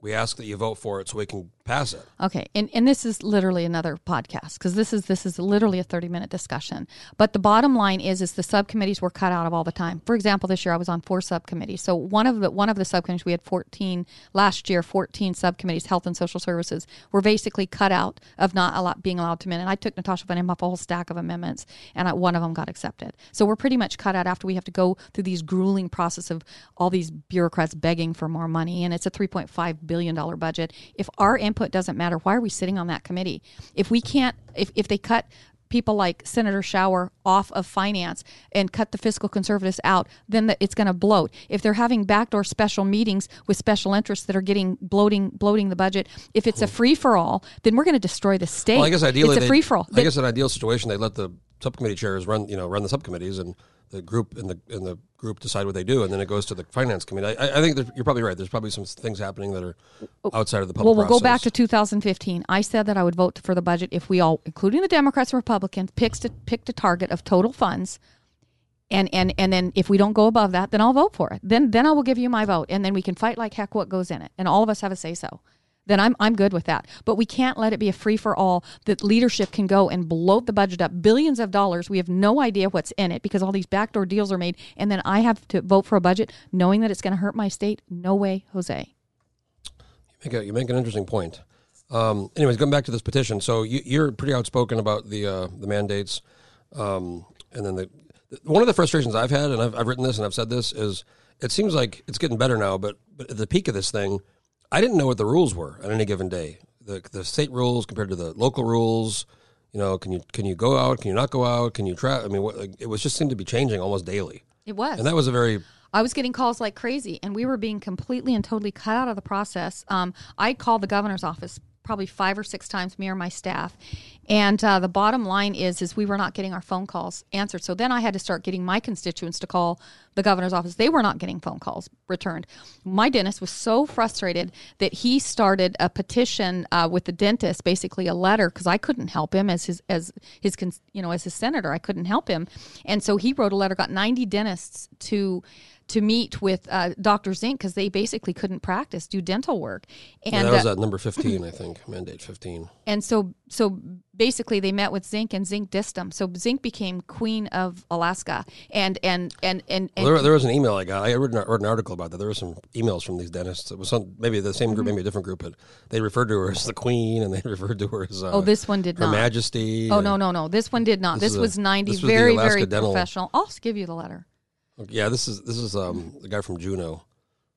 we ask that you vote for it so we can pass it. Okay, and, and this is literally another podcast because this is this is literally a thirty minute discussion. But the bottom line is is the subcommittees were cut out of all the time. For example, this year I was on four subcommittees. So one of the one of the subcommittees we had fourteen last year, fourteen subcommittees, health and social services, were basically cut out of not allow, being allowed to amend. And I took Natasha von Imhof a whole stack of amendments, and I, one of them got accepted. So we're pretty much cut out after we have to go through these grueling process of all these bureaucrats begging for more money, and it's a three point five billion dollar budget. If our input doesn't matter, why are we sitting on that committee? If we can't, if if they cut people like Senator Shower off of finance and cut the fiscal conservatives out, then the, it's going to bloat. If they're having backdoor special meetings with special interests that are getting bloating bloating the budget, if it's a free for all, then we're going to destroy the state. Well, I guess ideally it's a free for all. I guess an ideal situation they let the subcommittee chairs run you know run the subcommittees and the group and the and the group decide what they do and then it goes to the finance committee. I, I think you're probably right. There's probably some things happening that are oh, outside of the public. Well, we'll go back to 2015. I said that I would vote for the budget if we all, including the Democrats and Republicans, picked a, picked a target of total funds. And, and and then if we don't go above that, then I'll vote for it. Then then I will give you my vote, and then we can fight like heck what goes in it, and all of us have a say so. Then I'm I'm good with that. But we can't let it be a free for all that leadership can go and bloat the budget up billions of dollars. We have no idea what's in it because all these backdoor deals are made, and then I have to vote for a budget knowing that it's going to hurt my state. No way, Jose. You Make a, you make an interesting point. Um, anyways, going back to this petition, so you, you're pretty outspoken about the uh, the mandates, um, and then the one of the frustrations I've had, and I've, I've written this and I've said this, is it seems like it's getting better now, but but at the peak of this thing, I didn't know what the rules were on any given day. The the state rules compared to the local rules, You know, can you can you go out? Can you not go out? Can you try? I mean, what, like, it was just seemed to be changing almost daily, It was. and that was a very I was getting calls like crazy, and we were being completely and totally cut out of the process. Um, I called the governor's office probably five or six times, me or my staff, and uh, the bottom line is, is we were not getting our phone calls answered. So then I had to start getting my constituents to call the governor's office. They were not getting phone calls returned. My dentist was so frustrated that he started a petition uh, with the dentist, basically a letter, because I couldn't help him as his as his you know as his senator. I couldn't help him, and so he wrote a letter, got ninety dentists to to meet with uh, Dr. Zink because they basically couldn't practice, do dental work, yeah, and that was uh, at number fifteen, I think, mandate fifteen. and so so basically they met with Zink and Zink dissed him. So Zink became queen of Alaska, and and and and, and Well, there, there was an email I got. I read an, read an article about that. There were some emails from these dentists. It was some, maybe the same group, Mm-hmm. maybe a different group, but they referred to her as the queen, and they referred to her as uh, oh this one did Her not. Majesty. Oh no no no! This one did not. This This, is a- was ninety, this was very very Dental- professional. I'll give you the letter. Yeah, this is this is um the guy from Juneau,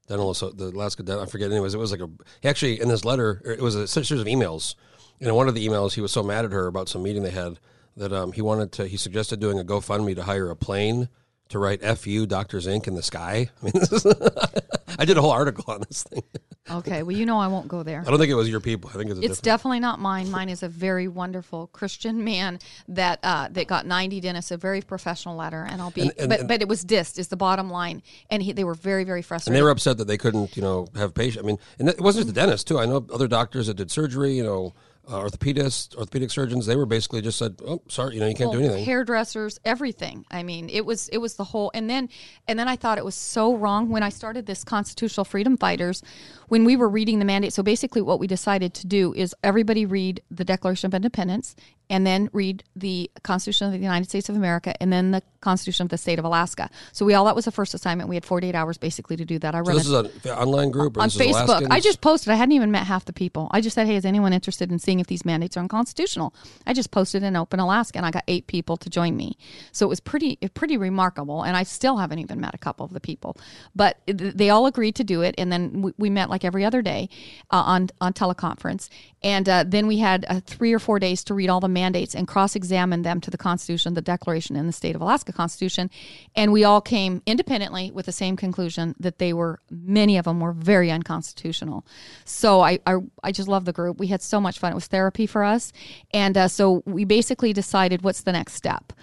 dental Asso- the Alaska dental. I forget. Anyways, it was like a he actually in this letter. It was a series of emails. And in one of the emails, he was so mad at her about some meeting they had that um he wanted to. He suggested doing a GoFundMe to hire a plane to write "Fu Doctor Zink." in the sky. I mean, is, I did a whole article on this thing. Okay, well you know I won't go there. I don't think it was your people. I think it's. It's definitely not mine. Mine is a very wonderful Christian man that uh, that got ninety dentists, a very professional letter, and I'll be. And- and- but and- but it was dissed is the bottom line, and he, they were very very frustrated. and they were upset that they couldn't, you know, have patients. I mean, and it wasn't just the dentist too. I know other doctors that did surgery, you know, uh, orthopedists, orthopedic surgeons. They were basically just said, "Oh, sorry, you know, you can't do anything." hairdressers everything i mean it was it was the whole and then and then i thought it was so wrong when i started this constitutional freedom fighters when we were reading the mandate so basically what we decided to do is everybody read the declaration of independence and then read the constitution of the united states of america and then the constitution of the state of alaska so we all that was the first assignment we had 48 hours basically to do that i So read this is an online group or on Facebook. I just posted. I hadn't even met half the people. I just said, "Hey, is anyone interested in seeing if these mandates are unconstitutional?" I just posted in Open Alaska, and I got eight people to join me. So it was pretty, pretty remarkable. And I still haven't even met a couple of the people, but they all agreed to do it. And then we, we met like every other day uh, on on teleconference. And uh, then we had uh, three or four days to read all the mandates and cross examine them to the Constitution, the Declaration, and the State of Alaska Constitution. And we all came independently with the same conclusion that they were, many of them were very unconstitutional. So I, I, I just love the group. We had so much fun. It was therapy for us. And uh, so we basically decided what's the next step.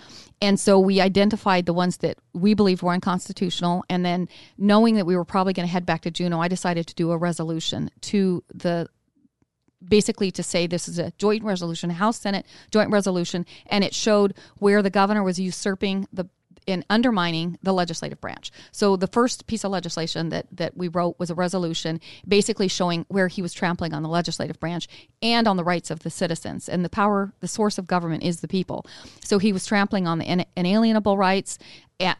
And so we identified the ones that we believed were unconstitutional. And then knowing that we were probably going to head back to Juneau, I decided to do a resolution to the basically to say this is a joint resolution, House Senate joint resolution, and it showed where the governor was usurping the in undermining the legislative branch. So the first piece of legislation that that we wrote was a resolution basically showing where he was trampling on the legislative branch and on the rights of the citizens. And the power, the source of government is the people. So he was trampling on the ina- inalienable rights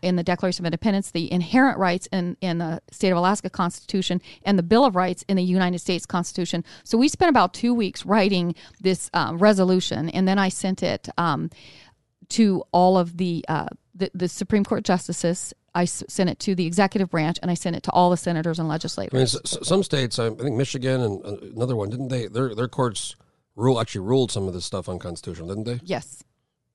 in the Declaration of Independence, the inherent rights in, in the state of Alaska Constitution, and the Bill of Rights in the United States Constitution. So we spent about two weeks writing this uh, resolution, and then I sent it um, to all of the, uh, the the Supreme Court justices. I sent it to the executive branch, and I sent it to all the senators and legislators. I mean, some states, I think Michigan and uh, another one, didn't they? Their their courts rule actually ruled some of this stuff unconstitutional, didn't they? yes.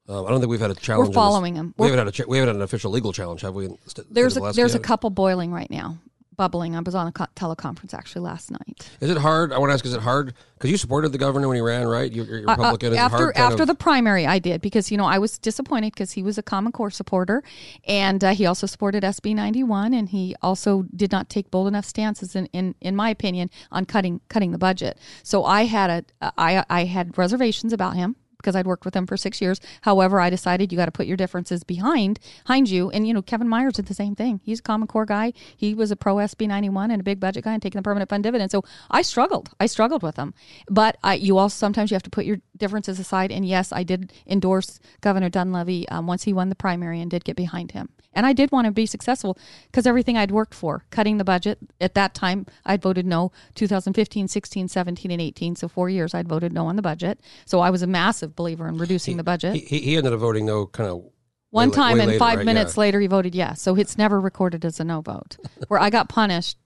Um, I don't think we've had a challenge. this- following 'em. We We're- haven't had a cha- we haven't had an official legal challenge, have we? Sta- There's a there's a couple boiling right now, bubbling. I was on a co- teleconference actually last night. Is it hard? I want to ask: Is it hard? Because you supported the governor when he ran, right? You're, you're Uh, uh, Republican. Is it after hard after of- the primary, I did because you know I was disappointed because he was a Common Core supporter, and uh, he also supported SB ninety one, and he also did not take bold enough stances, in, in in my opinion, on cutting cutting the budget. So I had a I I had reservations about him because I'd worked with him for six years. However, I decided you got to put your differences behind behind you. And you know, Kevin Myers did the same thing. He's a Common Core guy. He was a pro SB ninety one and a big budget guy and taking the permanent fund dividend. So I struggled. I struggled with him. But I, you also sometimes you have to put your differences aside. And yes, I did endorse Governor Dunleavy um, once he won the primary and did get behind him. And I did want to be successful because everything I'd worked for, cutting the budget at that time, I'd voted no 2015, 16, 17, and 18. So four years I'd voted no on the budget. So I was a massive believer in reducing the budget. he, he he ended up voting no, kind of One way time way and later, five right? minutes Yeah. later he voted yes. So it's never recorded as a no vote. Where I got punished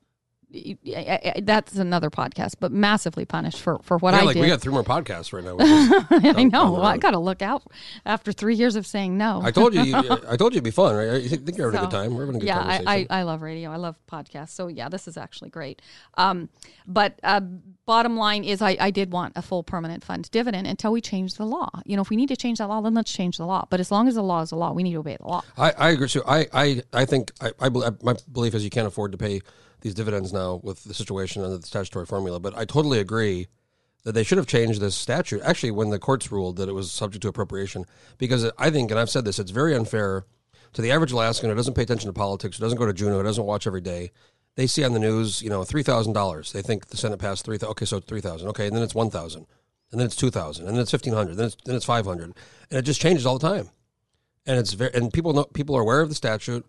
that's another podcast, but massively punished for for what yeah, I like did. we got three more podcasts right now. I know. Well, I got to look out after three years of saying no. I told you, you- I told you it'd be fun, right? You think you're having a good time? We're having a good time. yeah, conversation. I, I, I love radio. I love podcasts. So yeah, this is actually great. Um, but uh, bottom line is, I, I did want a full permanent fund dividend until we change the law. You know, if we need to change that law, then let's change the law. But as long as the law is the law, we need to obey the law. I, I agree. So I, I, I think I, I, my belief is you can't afford to pay these dividends now with the situation under the statutory formula. But I totally agree that they should have changed this statute. Actually, when the courts ruled that it was subject to appropriation, because I think, and I've said this, it's very unfair to the average Alaskan who doesn't pay attention to politics, who doesn't go to Juneau, who doesn't watch every day. They see on the news, you know, three thousand dollars. They think the Senate passed three. Okay, so three thousand. Okay, and then it's one thousand, and then it's two thousand, and then it's fifteen hundred, then it's then it's five hundred, and it just changes all the time and it's very and people know people are aware of the statute.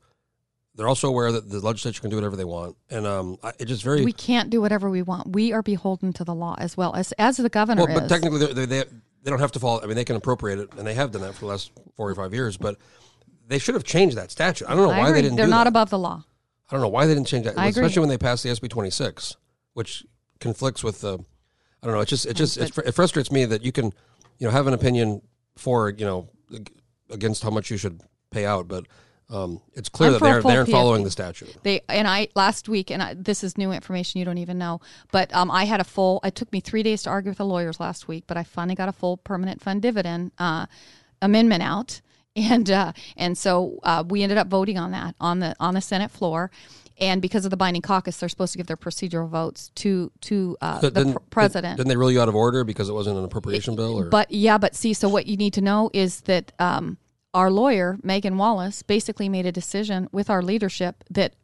They're also aware that the legislature can do whatever they want, and um, I- it just very We can't do whatever we want. We are beholden to the law as well as as the governor well. But is. technically, they they they don't have to follow. I mean, they can appropriate it, and they have done that for the last four or five years. But they should have changed that statute. I don't know I why agree. they didn't. They're not that. above the law. I don't know why they didn't change that, I agree. especially when they passed the SB twenty six, which conflicts with the. I don't know. It just it just it, it frustrates me that you can, you know, have an opinion for you know against how much you should pay out, but um, it's clear I'm that they're they're following the statute. They and I last week, and I, this is new information you don't even know. But um, I had a full. It took me three days to argue with the lawyers last week, but I finally got a full permanent fund dividend uh, amendment out, and uh, and so uh, we ended up voting on that on the on the Senate floor. And because of the binding caucus, they're supposed to give their procedural votes to to uh, But the didn't- pr- president. Didn't they rule you out of order because it wasn't an appropriation bill? Or But yeah, but see, so what you need to know is that um, our lawyer Megan Wallace basically made a decision with our leadership that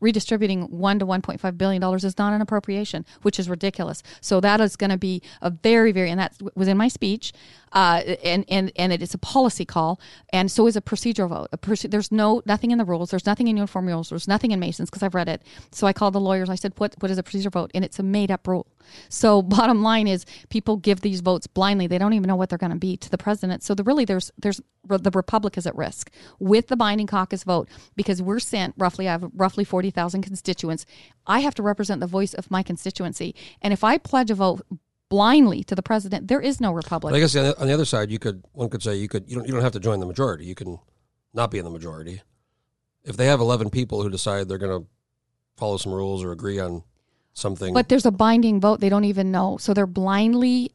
redistributing one to one point five billion dollars is not an appropriation, which is ridiculous. So that is going to be a very, very, and that was in my speech, uh, and and and it is a policy call, and so is a procedural vote. A proce- there's no nothing in the rules. There's nothing in uniform rules. There's nothing in Masons because I've read it. So I called the lawyers. I said, "What what is a procedural vote?" And it's a made up rule. So bottom line is, people give these votes blindly. They don't even know what they're going to be to the president. So the really there's there's the republic is at risk with the binding caucus vote because we're sent roughly. I have roughly forty thousand constituents. I have to represent the voice of my constituency, and if I pledge a vote blindly to the president, there is no republic. But I guess on the, other side, you could one could say you could you don't you don't have to join the majority. You can not be in the majority. If they have eleven people who decide they're going to follow some rules or agree on something, But there's a binding vote they don't even know. So they're blindly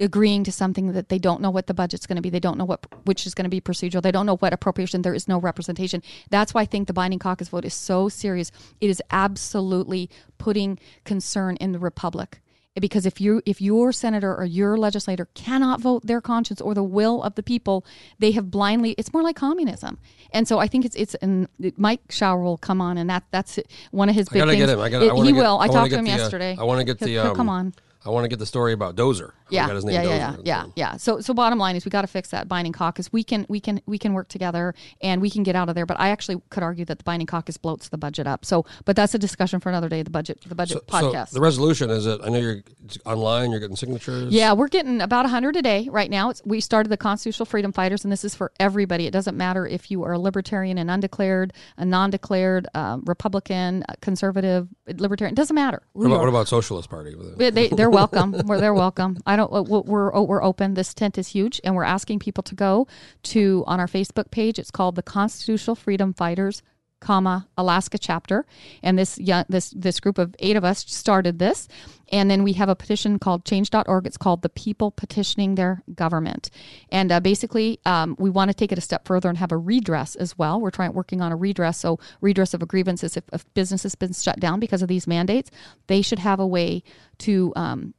agreeing to something that they don't know what the budget's going to be. They don't know what which is going to be procedural. They don't know what appropriation. There is no representation. That's why I think the binding caucus vote is so serious. It is absolutely putting concern in the republic. Because if you if your senator or your legislator cannot vote their conscience or the will of the people, they have blindly. It's more like communism, and so I think it's it's. And Mike Shower will come on, and that that's one of his I big gotta things. get him. I gotta. It- I he get, will. I, wanna talked to him the, uh, yesterday. I want to get He'll- the. he'll Um, come on. I want to get the story about Dozer. Yeah, forgot his name, yeah, yeah, yeah, yeah, yeah. So, so bottom line is we got to fix that binding caucus. We can, we can, we can work together and we can get out of there. But I actually could argue that the binding caucus bloats the budget up. So, but that's a discussion for another day. The budget, the budget So, podcast. so the resolution is it? I know you're online. You're getting signatures. Yeah, we're getting about 100 a day right now. It's, we started the Constitutional Freedom Fighters, and this is for everybody. It doesn't matter if you are a libertarian, an undeclared, a non declared, uh, Republican, conservative, libertarian. It doesn't matter. What about, what about Socialist Party? They, they're welcome. we're, they're welcome. I don't. Uh, we're we're we're open. This tent is huge, and we're asking people to go to on our Facebook page. It's called the Constitutional Freedom Fighters, comma Alaska chapter, and this young this this group of eight of us started this, and then we have a petition called Change.org. It's called the People Petitioning Their Government, and uh, basically um, we want to take it a step further and have a redress as well. We're trying working on a redress. So redress of a grievances if, if business has been shut down because of these mandates, they should have a way to um,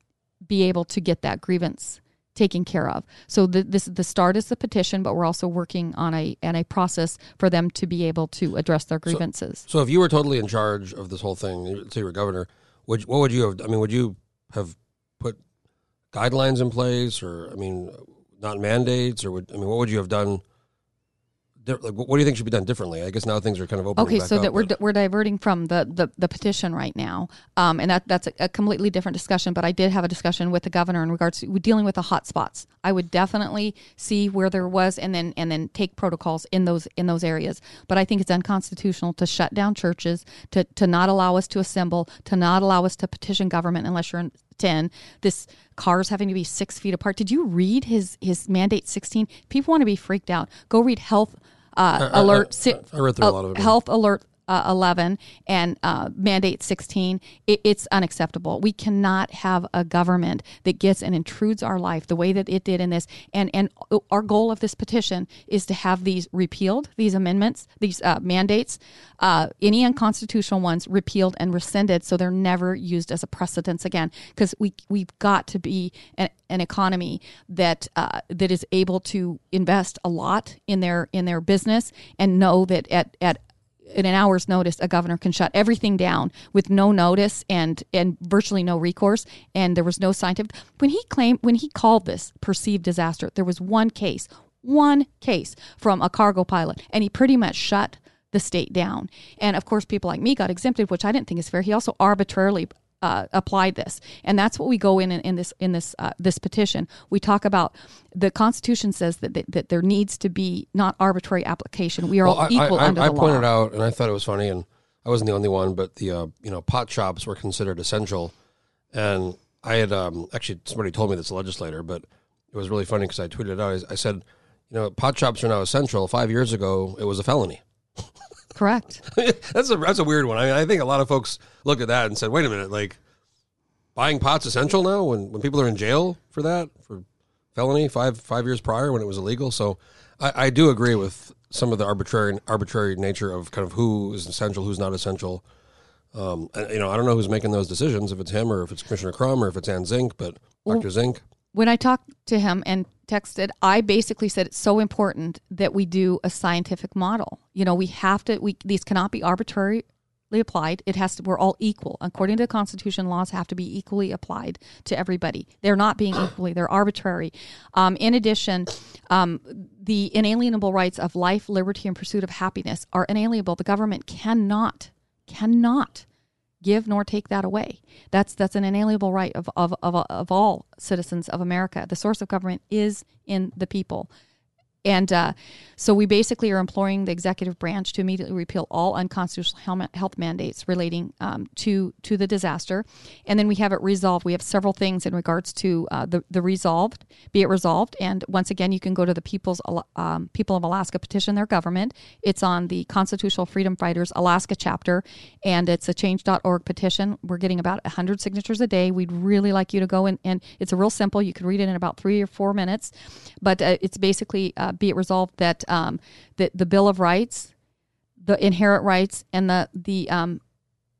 be able to get that grievance taken care of. So the, this the start is the petition, but we're also working on a and a process for them to be able to address their grievances. So if you were totally in charge of this whole thing, say you were governor, would what would you have? I mean, would you have put guidelines in place, or I mean, not mandates, or would I mean, what would you have done like, what do you think should be done differently? I guess now things are kind of opening Okay, so up, that we're di- we're diverting from the, the, the petition right now, um, and that that's a, a completely different discussion. But I did have a discussion with the governor in regards to dealing with the hot spots. I would definitely see where there was, and then and then take protocols in those in those areas. But I think it's unconstitutional to shut down churches, to to not allow us to assemble, to not allow us to petition government unless you're in ten. This cars having to be six feet apart. Did you read his his mandate sixteen? People want to be freaked out. Go read health uh, I- alert. I- si- I read through a uh, lot of it. Health alert uh, 11 and uh, mandate 16 it, it's unacceptable. We cannot have a government that gets and intrudes our life the way that it did in this. And and our goal of this petition is to have these repealed these amendments these uh, mandates uh, any unconstitutional ones repealed and rescinded so they're never used as a precedence again. Because we we've got to be an, an economy that uh, that is able to invest a lot in their in their business and know that at at in an hour's notice, a governor can shut everything down with no notice and and virtually no recourse. And there was no scientific. When he claimed, when he called this perceived disaster, there was one case, one case from a cargo pilot, and he pretty much shut the state down. And of course, people like me got exempted, which I didn't think is fair. He also arbitrarily uh, applied this, and that's what we go in in, in this in this uh, this petition. We talk about the Constitution says that, that that there needs to be not arbitrary application. We are Well, all equal I, I, under I the pointed law. out, and I thought it was funny, and I wasn't the only one, but the uh, you know pot shops were considered essential, and I had um, actually somebody told me this legislator, but it was really funny because I tweeted it out. I, I said, you know, pot shops are now essential. Five years ago, it was a felony. Correct. that's a that's a weird one. I mean, I think a lot of folks looked at that and said, "Wait a minute, like buying pot's essential now when when people are in jail for that for felony five five years prior when it was illegal." So I, I do agree with some of the arbitrary arbitrary nature of kind of who is essential, who's not essential. Um, and, you know, I don't know who's making those decisions, if it's him or if it's Commissioner Crum or if it's Anne Zink, but Dr. Zink. When I talked to him and texted, I basically said it's so important that we do a scientific model. You know, we have to. We these cannot be arbitrarily applied. It has to. We're all equal according to the Constitution. Laws have to be equally applied to everybody. They're not being equally. They're arbitrary. Um, in addition, um, the inalienable rights of life, liberty, and pursuit of happiness are inalienable. The government cannot cannot give nor take that away. That's that's an inalienable right of of, of, of all citizens of America. The source of government is in the people. And uh, so we basically are imploring the executive branch to immediately repeal all unconstitutional health mandates relating um, to to the disaster, and then we have it resolved. We have several things in regards to uh, the the resolved, be it resolved. And once again, you can go to the People's um, People of Alaska petition their government. It's on the Constitutional Freedom Fighters Alaska chapter, and it's a Change.org petition. We're getting about hundred signatures a day. We'd really like you to go in, and it's a real simple. You can read it in about three or four minutes, but uh, it's basically uh, be it resolved that um, that the Bill of Rights, the inherent rights, and the the um,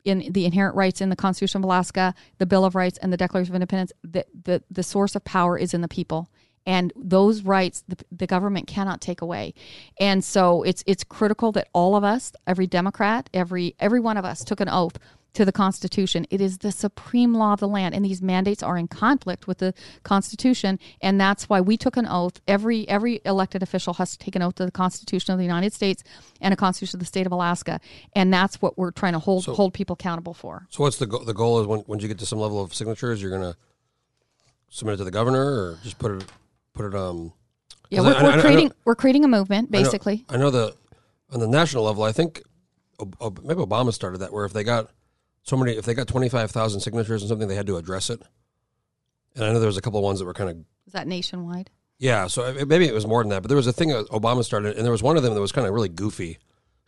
in the inherent rights in the Constitution of Alaska, the Bill of Rights, and the Declaration of Independence, the the, the source of power is in the people. And those rights, the, the government cannot take away, and so it's it's critical that all of us, every Democrat, every every one of us, took an oath to the Constitution. It is the supreme law of the land, and these mandates are in conflict with the Constitution, and that's why we took an oath. Every every elected official has to take an oath to the Constitution of the United States and a Constitution of the State of Alaska, and that's what we're trying to hold hold people accountable for. So what's the go- the goal is when when you get to some level of signatures, you're gonna submit it to the governor or just put it put it um. Yeah, we're, I- I- we're I know- creating we're creating a movement I know- basically. I know, the on the national level. I think maybe Obama started that where if they got so many, if they got twenty five thousand signatures and something, they had to address it. And I know there was a couple of ones that were kind of Is that nationwide? yeah. So maybe it was more than that, but there was a thing that Obama started, and there was one of them that was kind of really goofy.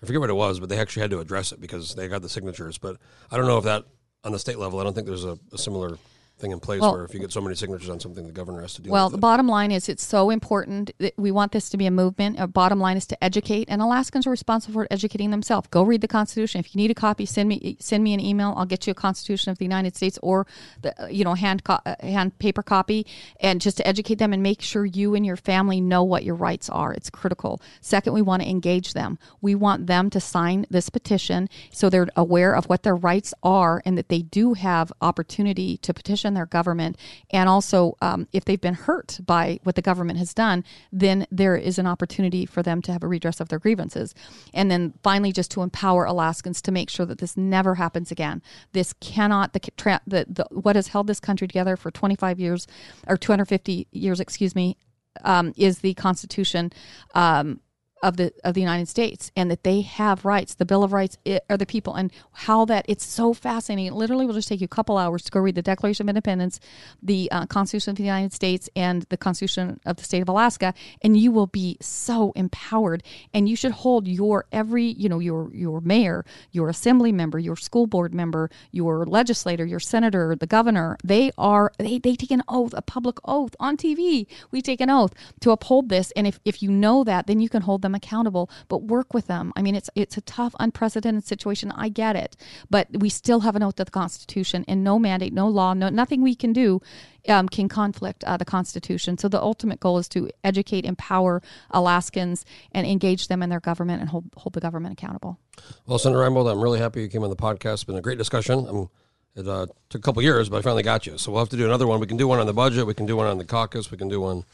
I forget what it was, but they actually had to address it because they got the signatures. But I don't know if that on the state level. I don't think there's a, a similar thing in place Well- where if you get so many signatures on something, the governor has to deal Well, the it. bottom line is it's so important that we want this to be a movement. Our bottom line is to educate, and Alaskans are responsible for educating themselves. Go read the Constitution. If you need a copy, send me send me an email. I'll get you a Constitution of the United States or the you know hand co- uh, hand paper copy, and just to educate them and make sure you and your family know what your rights are. It's critical. Second, we want to engage them. We want them to sign this petition so they're aware of what their rights are and that they do have opportunity to petition their government, and also um, if they've been hurt by what the government has done, then there is an opportunity for them to have a redress of their grievances. And then finally, just to empower Alaskans to make sure that this never happens again. This cannot the, the, the what has held this country together for 25 years or 250 years, excuse me, um, is the Constitution. Um, of the of the United States and that they have rights. The Bill of Rights i- are the people and how that it's so fascinating. It literally will just take you a couple hours to go read the Declaration of Independence, the uh, Constitution of the United States, and the Constitution of the State of Alaska, and you will be so empowered. And you should hold your every you know your your mayor, your assembly member, your school board member, your legislator, your senator, the governor. They are they they take an oath, a public oath on TV. We take an oath to uphold this, and if if you know that, then you can hold them accountable. But work with them. I mean, it's it's a tough, unprecedented situation. I get it, but we still have an oath to the Constitution, and no mandate, no law, no nothing we can do um, can conflict uh, the Constitution. So the ultimate goal is to educate, empower Alaskans, and engage them in their government and hold hold the government accountable. Well, Senator Reinbold, I'm really happy you came on the podcast. It's been a great discussion. I'm, it uh, took a couple years, but I finally got you. So we'll have to do another one. We can do one on the budget. We can do one on the caucus. We can do one,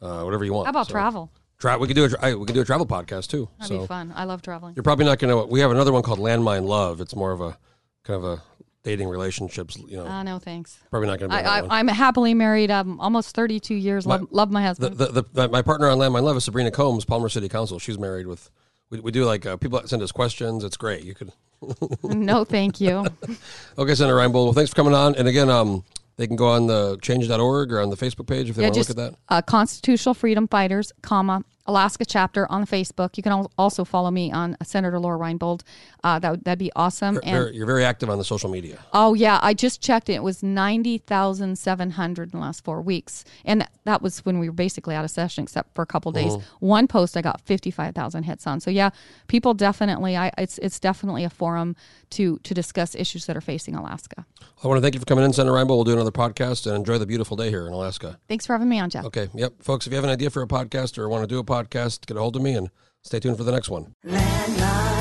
uh, whatever you want. How about So- travel? Tra- we could do a we could do a travel podcast too. That'd so be fun. I love traveling. you're probably not going to. We have another one called Landmine Love. It's more of a kind of a dating relationships. You know, Uh, no, thanks. probably not going to be. I, on that one. I, I'm happily married. Um, almost 32 years. Love, love my husband. the, the, the, my partner on Landmine Love is Sabrina Combs, Palmer City Council. She's married with. We, we do like uh, people send us questions. It's great. You could. no, thank you. Okay, Senator Reinbold. Well, thanks for coming on. And again, um, they can go on the change.org or on the Facebook page if they yeah, want to look at that. Uh, Constitutional Freedom Fighters, comma Alaska chapter on Facebook. You can also follow me on Senator Lora Reinbold. Uh, that would that'd be awesome. And Very, you're very active on the social media. Oh yeah, I just checked it. It was ninety thousand seven hundred in the last four weeks, and that, was when we were basically out of session, except for a couple days. One post I got fifty five thousand hits on. So yeah, people definitely. I it's it's definitely a forum to to discuss issues that are facing Alaska. I want to thank you for coming in, Senator Reinbold. We'll do another podcast and enjoy the beautiful day here in Alaska. Thanks for having me on, Jeff. Okay, yep. Folks, if you have an idea for a podcast or want to do a podcast, get a hold of me and stay tuned for the next one. Landmine.